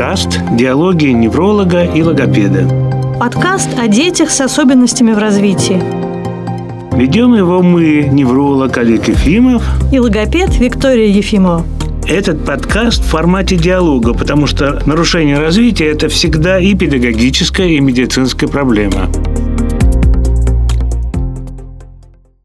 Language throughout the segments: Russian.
подкаст «Диалоги невролога и логопеда». Подкаст о детях с особенностями в развитии. Ведем его мы, невролог Олег Ефимов и логопед Виктория Ефимова. Этот подкаст в формате диалога, потому что нарушение развития – это всегда и педагогическая, и медицинская проблема.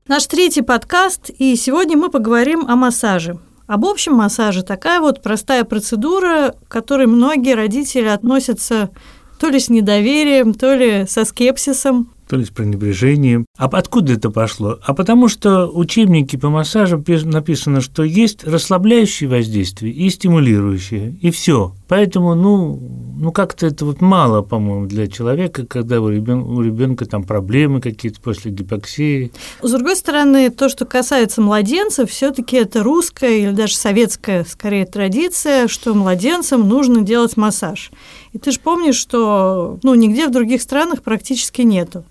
Наш третий подкаст, и сегодня мы поговорим о массаже. Об общем массаже такая вот простая процедура, к которой многие родители относятся то ли с недоверием, то ли со скепсисом то ли с пренебрежением. А откуда это пошло? А потому что учебники по массажам написано, что есть расслабляющие воздействия и стимулирующие, и все. Поэтому, ну, ну как-то это вот мало, по-моему, для человека, когда у ребенка, у ребенка там проблемы какие-то после гипоксии. С другой стороны, то, что касается младенцев, все-таки это русская или даже советская, скорее, традиция, что младенцам нужно делать массаж. И ты же помнишь, что ну, нигде в других странах практически нету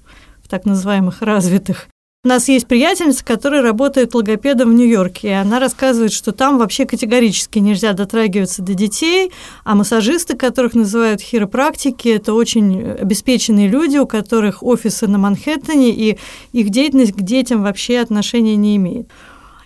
в так называемых развитых. У нас есть приятельница, которая работает логопедом в Нью-Йорке, и она рассказывает, что там вообще категорически нельзя дотрагиваться до детей, а массажисты, которых называют хиропрактики, это очень обеспеченные люди, у которых офисы на Манхэттене, и их деятельность к детям вообще отношения не имеет.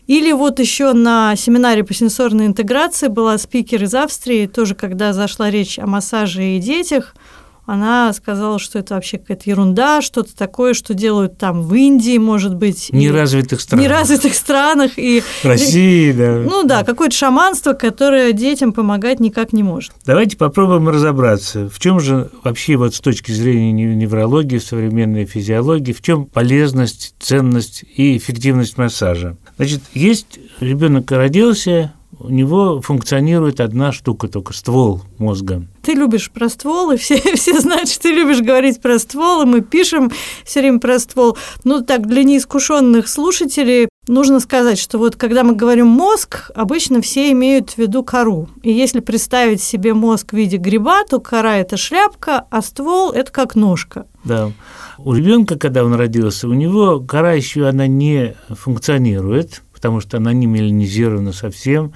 Или вот еще на семинаре по сенсорной интеграции была спикер из Австрии, тоже когда зашла речь о массаже и детях – она сказала, что это вообще какая-то ерунда, что-то такое, что делают там в Индии, может быть. Неразвитых странах. Неразвитых странах. И, России, да. Ну да, какое-то шаманство, которое детям помогать никак не может. Давайте попробуем разобраться, в чем же вообще вот с точки зрения неврологии, современной физиологии, в чем полезность, ценность и эффективность массажа. Значит, есть ребенок родился, у него функционирует одна штука только – ствол мозга. Ты любишь про ствол, и все, все знают, что ты любишь говорить про ствол, и мы пишем все время про ствол. Ну, так, для неискушенных слушателей нужно сказать, что вот когда мы говорим мозг, обычно все имеют в виду кору. И если представить себе мозг в виде гриба, то кора – это шляпка, а ствол – это как ножка. Да. У ребенка, когда он родился, у него кора еще она не функционирует – потому что она не меланизирована совсем.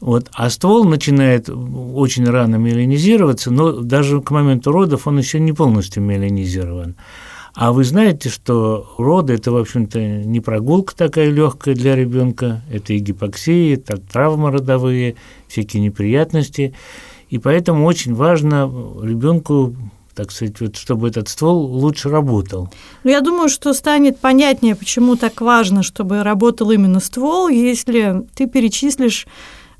Вот. А ствол начинает очень рано меланизироваться, но даже к моменту родов он еще не полностью меланизирован. А вы знаете, что роды – это, в общем-то, не прогулка такая легкая для ребенка, это и гипоксия, это травмы родовые, всякие неприятности. И поэтому очень важно ребенку так сказать, вот, чтобы этот ствол лучше работал. Ну, я думаю, что станет понятнее, почему так важно, чтобы работал именно ствол, если ты перечислишь,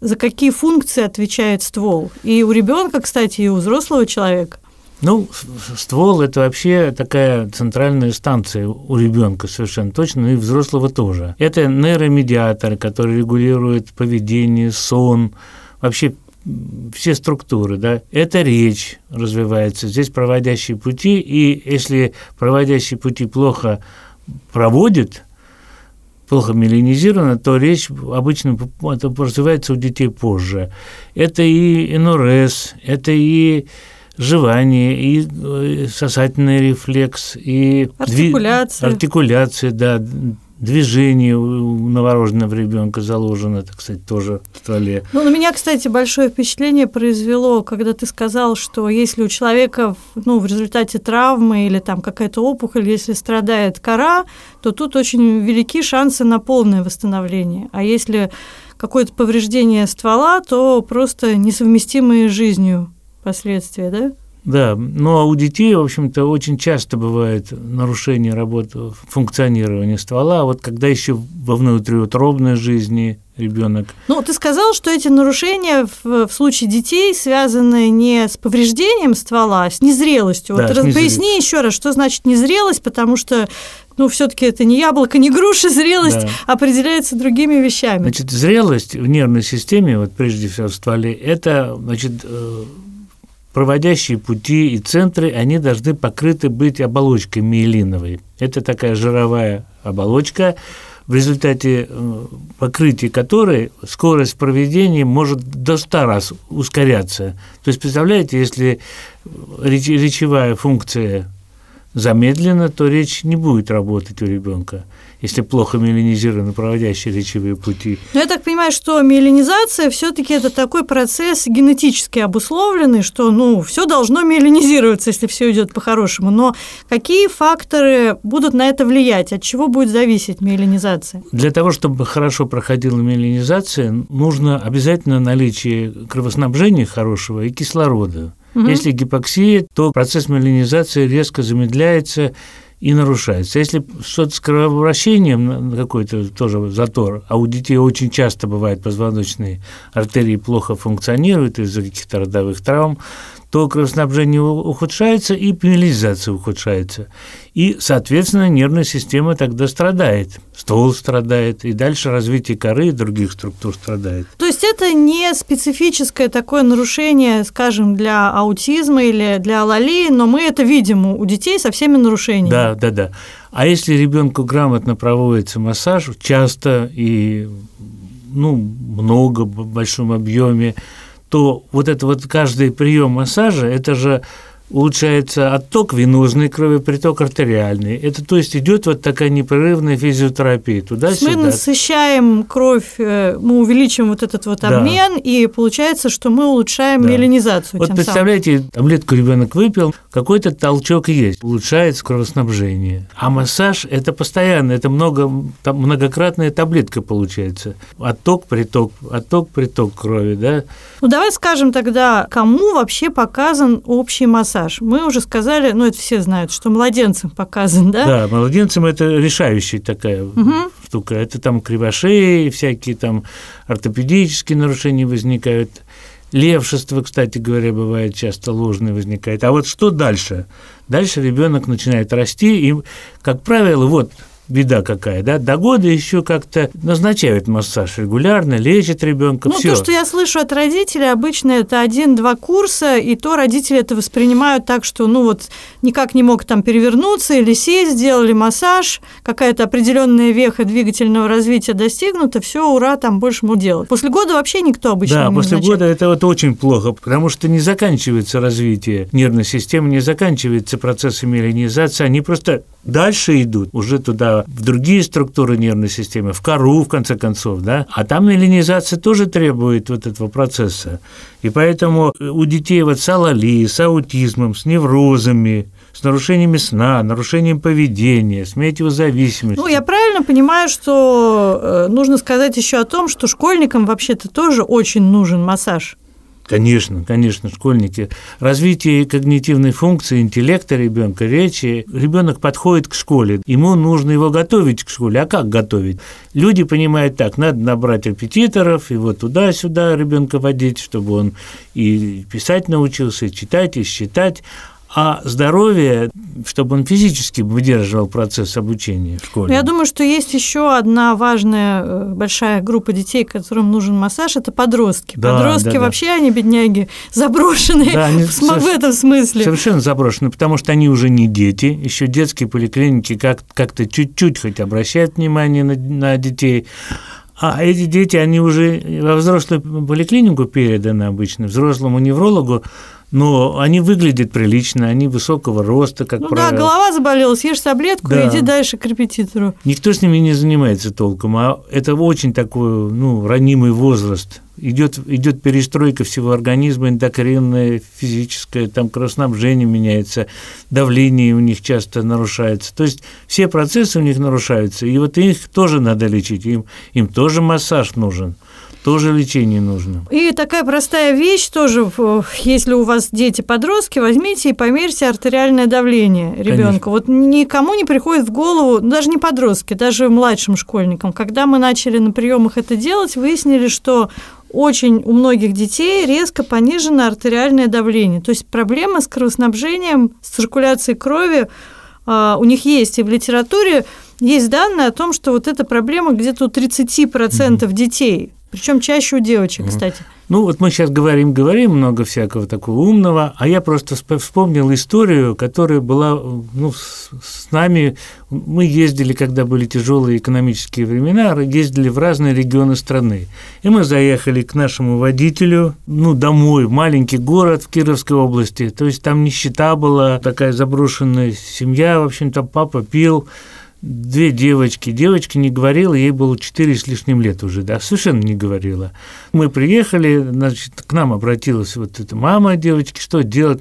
за какие функции отвечает ствол. И у ребенка, кстати, и у взрослого человека. Ну, ствол – это вообще такая центральная станция у ребенка совершенно точно, ну и взрослого тоже. Это нейромедиатор, который регулирует поведение, сон, вообще все структуры, да, это речь развивается, здесь проводящие пути, и если проводящие пути плохо проводят, плохо меланизировано, то речь обычно это развивается у детей позже. Это и НРС, это и жевание, и э, сосательный рефлекс, и артикуляция, дви... артикуляция да, движение у новорожденного ребенка заложено, так сказать, тоже в стволе. Ну, на меня, кстати, большое впечатление произвело, когда ты сказал, что если у человека ну, в результате травмы или там какая-то опухоль, если страдает кора, то тут очень велики шансы на полное восстановление. А если какое-то повреждение ствола, то просто несовместимые с жизнью последствия, да? Да, а у детей, в общем-то, очень часто бывает нарушение работы, функционирования ствола. А вот когда еще во внутриутробной жизни ребенок. Ну, ты сказал, что эти нарушения в, в случае детей связаны не с повреждением ствола, а с незрелостью. Да, вот раз, поясни еще раз, что значит незрелость, потому что ну, все-таки это не яблоко, не груша, зрелость да. определяется другими вещами. Значит, зрелость в нервной системе, вот прежде всего в стволе, это, значит, э, проводящие пути и центры, они должны покрыты быть оболочкой миелиновой. Это такая жировая оболочка, в результате э, покрытия которой скорость проведения может до 100 раз ускоряться. То есть, представляете, если речевая функция замедленно, то речь не будет работать у ребенка если плохо миелинизированы проводящие речевые пути. Но я так понимаю, что миелинизация все-таки это такой процесс генетически обусловленный, что ну, все должно миелинизироваться, если все идет по-хорошему. Но какие факторы будут на это влиять? От чего будет зависеть миелинизация? Для того, чтобы хорошо проходила миелинизация, нужно обязательно наличие кровоснабжения хорошего и кислорода. Угу. Если гипоксия, то процесс миелинизации резко замедляется и нарушается. Если что-то с кровообращением, какой-то тоже затор, а у детей очень часто бывает позвоночные артерии плохо функционируют из-за каких-то родовых травм, то кровоснабжение ухудшается и пенализация ухудшается. И, соответственно, нервная система тогда страдает, ствол страдает, и дальше развитие коры и других структур страдает. То есть это не специфическое такое нарушение, скажем, для аутизма или для алалии, но мы это видим у детей со всеми нарушениями. Да, да, да. А если ребенку грамотно проводится массаж, часто и ну, много, в большом объеме, то вот это вот каждый прием массажа, это же улучшается отток венозной крови, приток артериальный. Это то есть идет вот такая непрерывная физиотерапия туда-сюда. Мы насыщаем кровь, э, мы увеличиваем вот этот вот обмен, да. и получается, что мы улучшаем да. миелинизацию. Вот представляете, самым. таблетку ребенок выпил, какой-то толчок есть, улучшается кровоснабжение. А массаж – это постоянно, это много, там многократная таблетка получается. Отток, приток, отток, приток крови, да. Ну давай скажем тогда, кому вообще показан общий массаж? Массаж. Мы уже сказали, ну это все знают, что младенцам показан, да? Да, младенцам это решающая такая угу. штука. Это там кривошеи, всякие там ортопедические нарушения возникают. Левшество, кстати говоря, бывает часто ложное возникает. А вот что дальше? Дальше ребенок начинает расти, и, как правило, вот беда какая, да, до года еще как-то назначают массаж регулярно, лечат ребенка. Ну, всё. то, что я слышу от родителей, обычно это один-два курса, и то родители это воспринимают так, что, ну, вот никак не мог там перевернуться или сесть, сделали массаж, какая-то определенная веха двигательного развития достигнута, все, ура, там больше мы делать. После года вообще никто обычно да, не после назначает. года это вот очень плохо, потому что не заканчивается развитие нервной системы, не заканчивается процесс миелинизации, они просто дальше идут уже туда, в другие структуры нервной системы, в кору, в конце концов, да, а там меланизация тоже требует вот этого процесса. И поэтому у детей вот с алалией, с аутизмом, с неврозами, с нарушениями сна, нарушением поведения, с метеозависимостью. Ну, я правильно понимаю, что э, нужно сказать еще о том, что школьникам вообще-то тоже очень нужен массаж. Конечно, конечно, школьники. Развитие когнитивной функции, интеллекта ребенка, речи. Ребенок подходит к школе. Ему нужно его готовить к школе. А как готовить? Люди понимают так, надо набрать репетиторов, вот туда-сюда ребенка водить, чтобы он и писать научился, и читать, и считать а здоровье, чтобы он физически выдерживал процесс обучения в школе. Я думаю, что есть еще одна важная э, большая группа детей, которым нужен массаж, это подростки. Да, подростки да, вообще, да. они бедняги, заброшенные да, они в, в этом смысле. Совершенно заброшенные, потому что они уже не дети, еще детские поликлиники как- как-то чуть-чуть хоть обращают внимание на, на детей, а эти дети, они уже во взрослую поликлинику переданы обычно, взрослому неврологу, но они выглядят прилично, они высокого роста, как ну, правило. Да, голова заболела, съешь таблетку да. и иди дальше к репетитору. Никто с ними не занимается толком, а это очень такой ну, ранимый возраст. Идет, идет перестройка всего организма, эндокринная, физическая, там кровоснабжение меняется, давление у них часто нарушается. То есть все процессы у них нарушаются, и вот их тоже надо лечить, им, им тоже массаж нужен тоже лечение нужно. И такая простая вещь тоже, если у вас дети-подростки, возьмите и померьте артериальное давление ребенка. Вот никому не приходит в голову, даже не подростки, даже младшим школьникам. Когда мы начали на приемах это делать, выяснили, что очень у многих детей резко понижено артериальное давление. То есть проблема с кровоснабжением, с циркуляцией крови а, у них есть. И в литературе есть данные о том, что вот эта проблема где-то у 30% mm-hmm. детей. Причем чаще у девочек, кстати. Ну, вот мы сейчас говорим, говорим много всякого такого умного, а я просто вспомнил историю, которая была ну, с, с нами. Мы ездили, когда были тяжелые экономические времена, ездили в разные регионы страны. И мы заехали к нашему водителю, ну, домой, в маленький город в Кировской области. То есть там нищета была, такая заброшенная семья, в общем-то, папа пил, две девочки. Девочка не говорила, ей было четыре с лишним лет уже, да, совершенно не говорила. Мы приехали, значит, к нам обратилась вот эта мама девочки, что делать?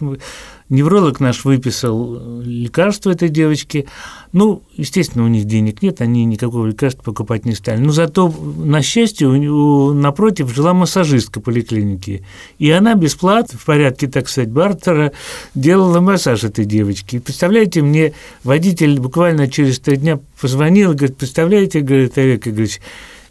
Невролог наш выписал лекарство этой девочке. Ну, естественно, у них денег нет, они никакого лекарства покупать не стали. Но зато, на счастье, у, у, напротив жила массажистка поликлиники. И она бесплатно, в порядке, так сказать, бартера, делала массаж этой девочке. И представляете, мне водитель буквально через три дня позвонил говорит, представляете, говорит, Олег Игоревич,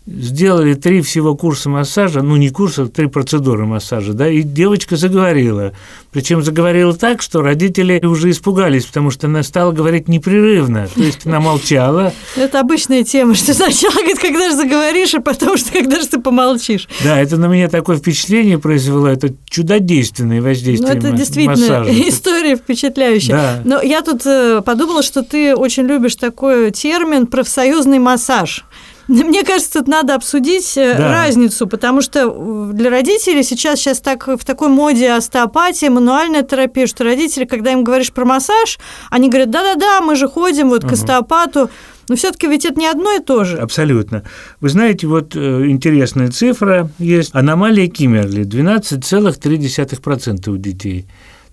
сделали три всего курса массажа, ну не курса, три процедуры массажа, да, и девочка заговорила. Причем заговорила так, что родители уже испугались, потому что она стала говорить непрерывно. То есть она молчала. Это обычная тема, что сначала говорит, когда же заговоришь, а потом, что когда же ты помолчишь. Да, это на меня такое впечатление произвело, это чудодейственное воздействие Ну, это действительно массажа. история впечатляющая. Да. Но я тут э, подумала, что ты очень любишь такой термин профсоюзный массаж. Мне кажется, тут надо обсудить э, да. разницу, потому что для родителей сейчас, сейчас так, в такой моде остеопатия, мануальная терапия, что родители, когда им говоришь про массаж, они говорят, да-да-да, мы же ходим вот угу. к остеопату, но все-таки ведь это не одно и то же. Абсолютно. Вы знаете, вот э, интересная цифра есть. Аномалия Киммерли 12,3% у детей.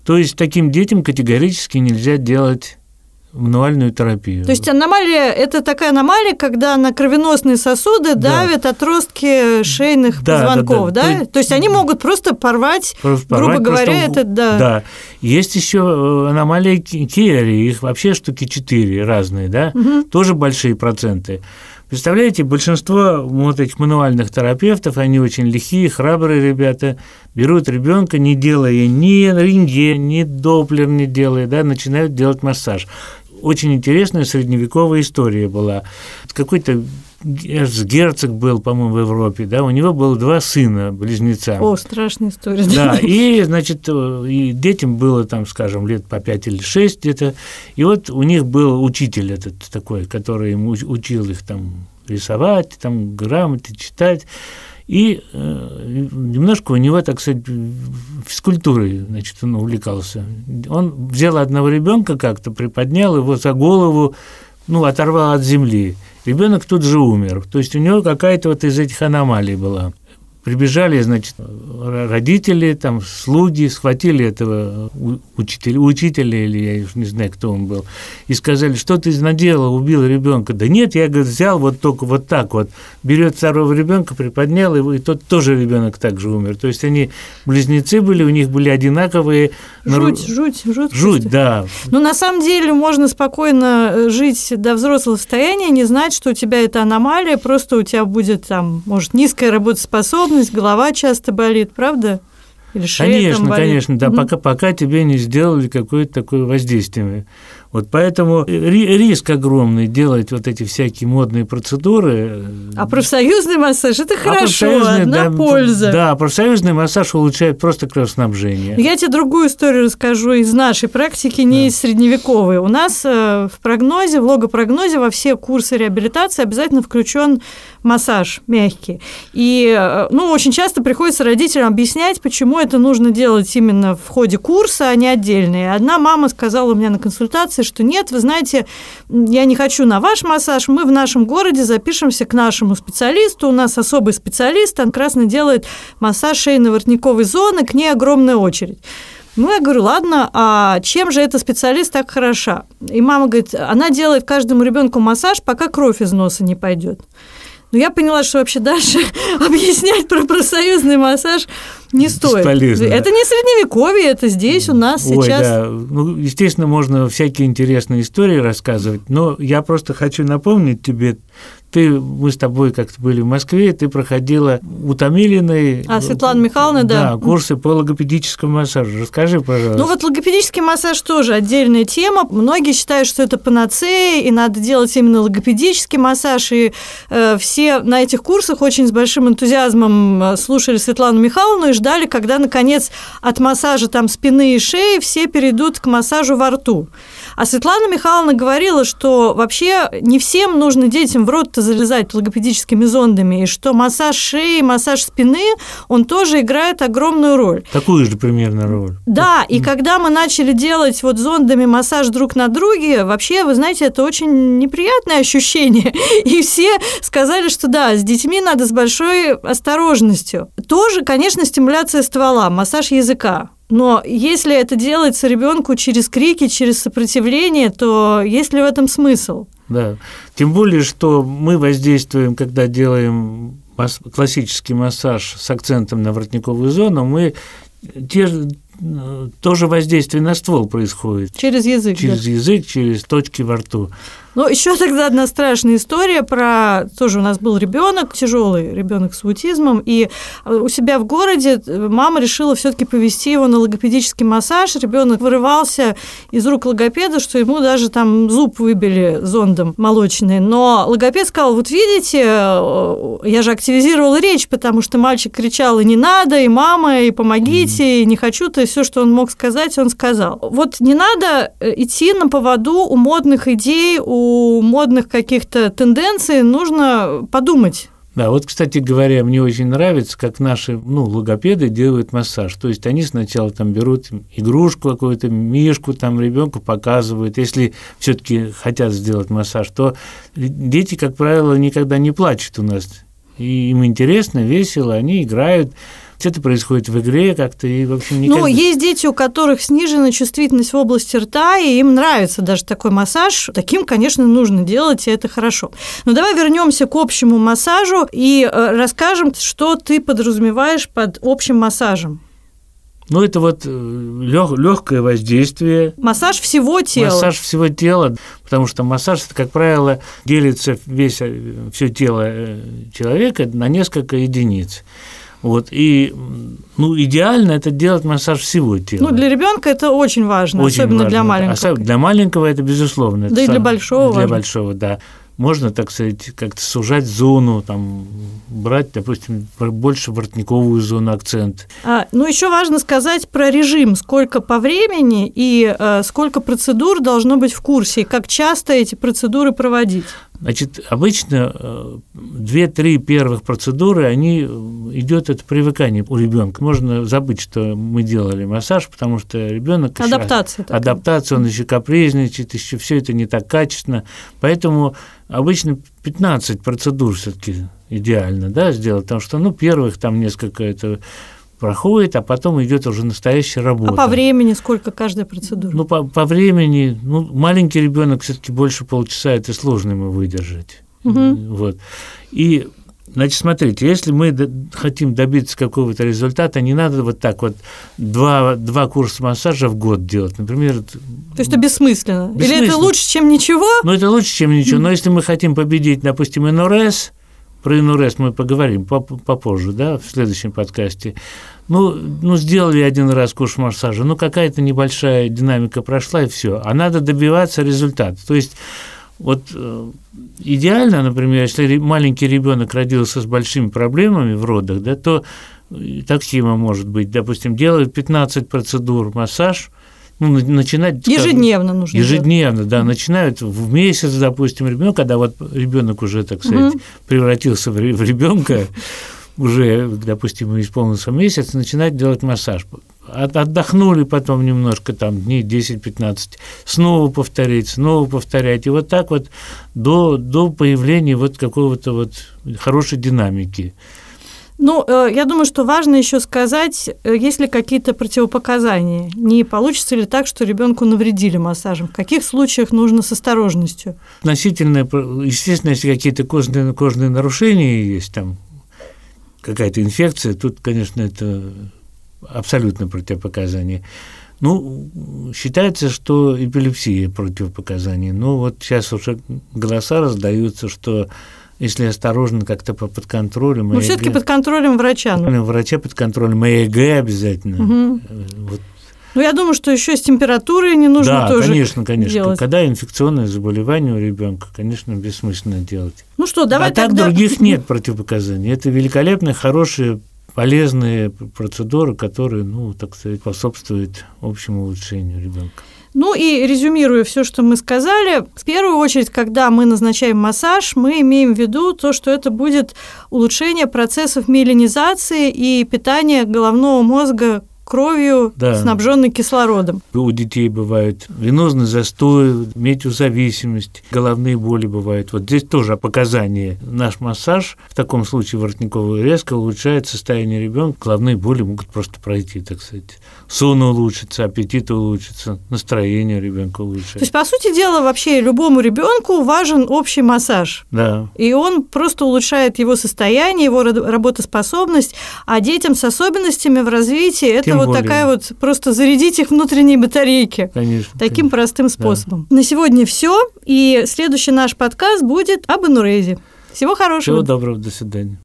То есть таким детям категорически нельзя делать мануальную терапию. То есть аномалия – это такая аномалия, когда на кровеносные сосуды да. давят отростки шейных да, позвонков, да, да? да? То есть они могут просто порвать, порвать грубо говоря, просто, это да. Да. Есть еще э, аномалии Керри, их вообще штуки четыре разные, да, угу. тоже большие проценты. Представляете, большинство вот этих мануальных терапевтов, они очень лихие, храбрые ребята, берут ребенка, не делая ни рентген, ни доплер не делая, да, начинают делать массаж очень интересная средневековая история была. Какой-то герцог был, по-моему, в Европе, да, у него было два сына, близнеца. О, страшная история. Да, и, значит, и детям было там, скажем, лет по пять или шесть где-то, и вот у них был учитель этот такой, который ему учил их там рисовать, там грамоты читать, и э, немножко у него, так сказать, физкультурой, значит, он увлекался. Он взял одного ребенка как-то, приподнял его за голову, ну, оторвал от земли. Ребенок тут же умер. То есть у него какая-то вот из этих аномалий была. Прибежали, значит, родители, там, слуги, схватили этого учителя, учителя или я не знаю, кто он был, и сказали, что ты наделал, убил ребенка. Да нет, я говорит, взял вот только вот так вот, берет второго ребенка, приподнял его, и тот тоже ребенок также умер. То есть они близнецы были, у них были одинаковые. Жуть, на... жуть, жуть. Жуть, да. Ну, на самом деле можно спокойно э, жить до взрослого состояния, не знать, что у тебя это аномалия, просто у тебя будет там, может, низкая работоспособность, способность, голова часто болит, правда? Или шея конечно, болит. конечно, да, угу. пока, пока тебе не сделали какое-то такое воздействие. Вот поэтому риск огромный делать вот эти всякие модные процедуры. А профсоюзный массаж – это а хорошо, одна да, польза. Да, профсоюзный массаж улучшает просто кровоснабжение. Я тебе другую историю расскажу из нашей практики, не да. из средневековой. У нас э, в прогнозе, в логопрогнозе во все курсы реабилитации обязательно включен массаж мягкий. И э, ну, очень часто приходится родителям объяснять, почему это нужно делать именно в ходе курса, а не отдельно. И одна мама сказала у меня на консультации, ситуации, что нет, вы знаете, я не хочу на ваш массаж, мы в нашем городе запишемся к нашему специалисту, у нас особый специалист, он красно делает массаж шейно-воротниковой зоны, к ней огромная очередь. Ну, я говорю, ладно, а чем же эта специалист так хороша? И мама говорит, она делает каждому ребенку массаж, пока кровь из носа не пойдет. Но я поняла, что вообще дальше объяснять про профсоюзный массаж не стоит. Бесполезно. Это не средневековье, это здесь у нас Ой, сейчас. Да. Ну, естественно, можно всякие интересные истории рассказывать, но я просто хочу напомнить тебе ты, мы с тобой как-то были в Москве, ты проходила у Томилиной... А, Светлана Михайловна, да. Да, курсы по логопедическому массажу. Расскажи, пожалуйста. Ну вот логопедический массаж тоже отдельная тема. Многие считают, что это панацея, и надо делать именно логопедический массаж. И э, все на этих курсах очень с большим энтузиазмом э, слушали Светлану Михайловну и ждали, когда, наконец, от массажа там спины и шеи все перейдут к массажу во рту. А Светлана Михайловна говорила, что вообще не всем нужно детям в рот залезать логопедическими зондами, и что массаж шеи, массаж спины, он тоже играет огромную роль. Такую же примерно роль. Да, и когда мы начали делать вот зондами массаж друг на друге, вообще, вы знаете, это очень неприятное ощущение. И все сказали, что да, с детьми надо с большой осторожностью. Тоже, конечно, стимуляция ствола, массаж языка. Но если это делается ребенку через крики, через сопротивление, то есть ли в этом смысл? Да. Тем более, что мы воздействуем, когда делаем классический массаж с акцентом на воротниковую зону, мы те, тоже воздействие на ствол происходит. Через язык. Через да? язык, через точки во рту. Ну, еще тогда одна страшная история про... Тоже у нас был ребенок, тяжелый ребенок с аутизмом, и э, у себя в городе э, мама решила все-таки повести его на логопедический массаж. Ребенок вырывался из рук логопеда, что ему даже там зуб выбили зондом молочный. Но логопед сказал, вот видите, э, я же активизировала речь, потому что мальчик кричал и не надо, и мама, и помогите, и не хочу, то все, что он мог сказать, он сказал. Вот не надо идти на поводу у модных идей, у у модных каких-то тенденций нужно подумать. Да, вот, кстати говоря, мне очень нравится, как наши ну, логопеды делают массаж. То есть они сначала там берут игрушку какую-то, мишку там ребенку показывают. Если все-таки хотят сделать массаж, то дети, как правило, никогда не плачут у нас. И им интересно, весело, они играют это происходит в игре как-то и, в общем, никак... Ну, есть дети, у которых снижена чувствительность в области рта, и им нравится даже такой массаж. Таким, конечно, нужно делать, и это хорошо. Но давай вернемся к общему массажу и э, расскажем, что ты подразумеваешь под общим массажем. Ну, это вот э, лег, легкое воздействие. Массаж всего тела. Массаж всего тела, потому что массаж, как правило, делится весь, э, все тело человека на несколько единиц. Вот, и ну, идеально это делать массаж всего тела. Ну, для ребенка это очень важно, очень особенно важно, для маленького. Особенно для маленького это безусловно. Да это и для большого. Для важно. большого, да. Можно, так сказать, как-то сужать зону, там, брать, допустим, больше воротниковую зону акцент. А, ну, еще важно сказать про режим, сколько по времени и э, сколько процедур должно быть в курсе, и как часто эти процедуры проводить. Значит, обычно э, две-три первых процедуры, они э, идет это привыкание у ребенка. Можно забыть, что мы делали массаж, потому что ребенок адаптация, еще, адаптация, он еще капризничает, еще все это не так качественно, поэтому обычно 15 процедур все-таки идеально, да, сделать, потому что, ну, первых там несколько это проходит, а потом идет уже настоящая работа. А по времени сколько каждая процедура? Ну, по, по времени, ну, маленький ребенок все-таки больше полчаса, это сложно ему выдержать. Угу. Вот. И Значит, смотрите, если мы хотим добиться какого-то результата, не надо вот так вот два, два курса массажа в год делать. Например, то есть это бессмысленно. бессмысленно. Или это лучше, чем ничего? Ну, это лучше, чем ничего. Но если мы хотим победить, допустим, НРС, про НРС мы поговорим попозже, да, в следующем подкасте. Ну, ну, сделали один раз курс массажа, ну, какая-то небольшая динамика прошла, и все. А надо добиваться результата. То есть вот э, идеально, например, если маленький ребенок родился с большими проблемами в родах, да, то таксима может быть, допустим, делают 15 процедур массаж, ну, начинать... Ежедневно нужно. Ежедневно, делать. да, начинают в месяц, допустим, ребенок, когда вот ребенок уже, так сказать, угу. превратился в ребенка, уже, допустим, исполнился месяц, начинать делать массаж. Отдохнули потом немножко, там, дней 10-15, снова повторить, снова повторять. И вот так вот до, до появления вот какого-то вот хорошей динамики. Ну, э, я думаю, что важно еще сказать, э, есть ли какие-то противопоказания. Не получится ли так, что ребенку навредили массажем? В каких случаях нужно с осторожностью? Относительно, естественно, если какие-то кожные, кожные нарушения есть, там какая-то инфекция, тут, конечно, это абсолютно противопоказание. Ну, считается, что эпилепсия противопоказание. Но вот сейчас уже голоса раздаются, что если осторожно как-то по под контролем. Но все-таки под контролем врача. Ну. Врача под контролем, ЭЭГ обязательно. Угу. Вот ну, я думаю, что еще с температурой не нужно да, тоже конечно, конечно. делать. Когда инфекционное заболевание у ребенка, конечно, бессмысленно делать. Ну что, давай а так тогда... других нет противопоказаний. Это великолепные, хорошие, полезные процедуры, которые, ну, так сказать, способствуют общему улучшению ребенка. Ну и резюмируя все, что мы сказали, в первую очередь, когда мы назначаем массаж, мы имеем в виду то, что это будет улучшение процессов миелинизации и питания головного мозга кровью, да. снабженной кислородом. У детей бывает венозный застой, метеозависимость, головные боли бывают. Вот здесь тоже показания. Наш массаж в таком случае воротниковый резко улучшает состояние ребенка. Головные боли могут просто пройти, так сказать. Сон улучшится, аппетит улучшится, настроение ребенка улучшится. То есть, по сути дела, вообще любому ребенку важен общий массаж. Да. И он просто улучшает его состояние, его работоспособность, а детям с особенностями в развитии это Тем вот такая вот просто зарядить их внутренние батарейки. Конечно. Таким конечно. простым способом. Да. На сегодня все. И следующий наш подкаст будет об анурезе. Всего хорошего. Всего доброго. До свидания.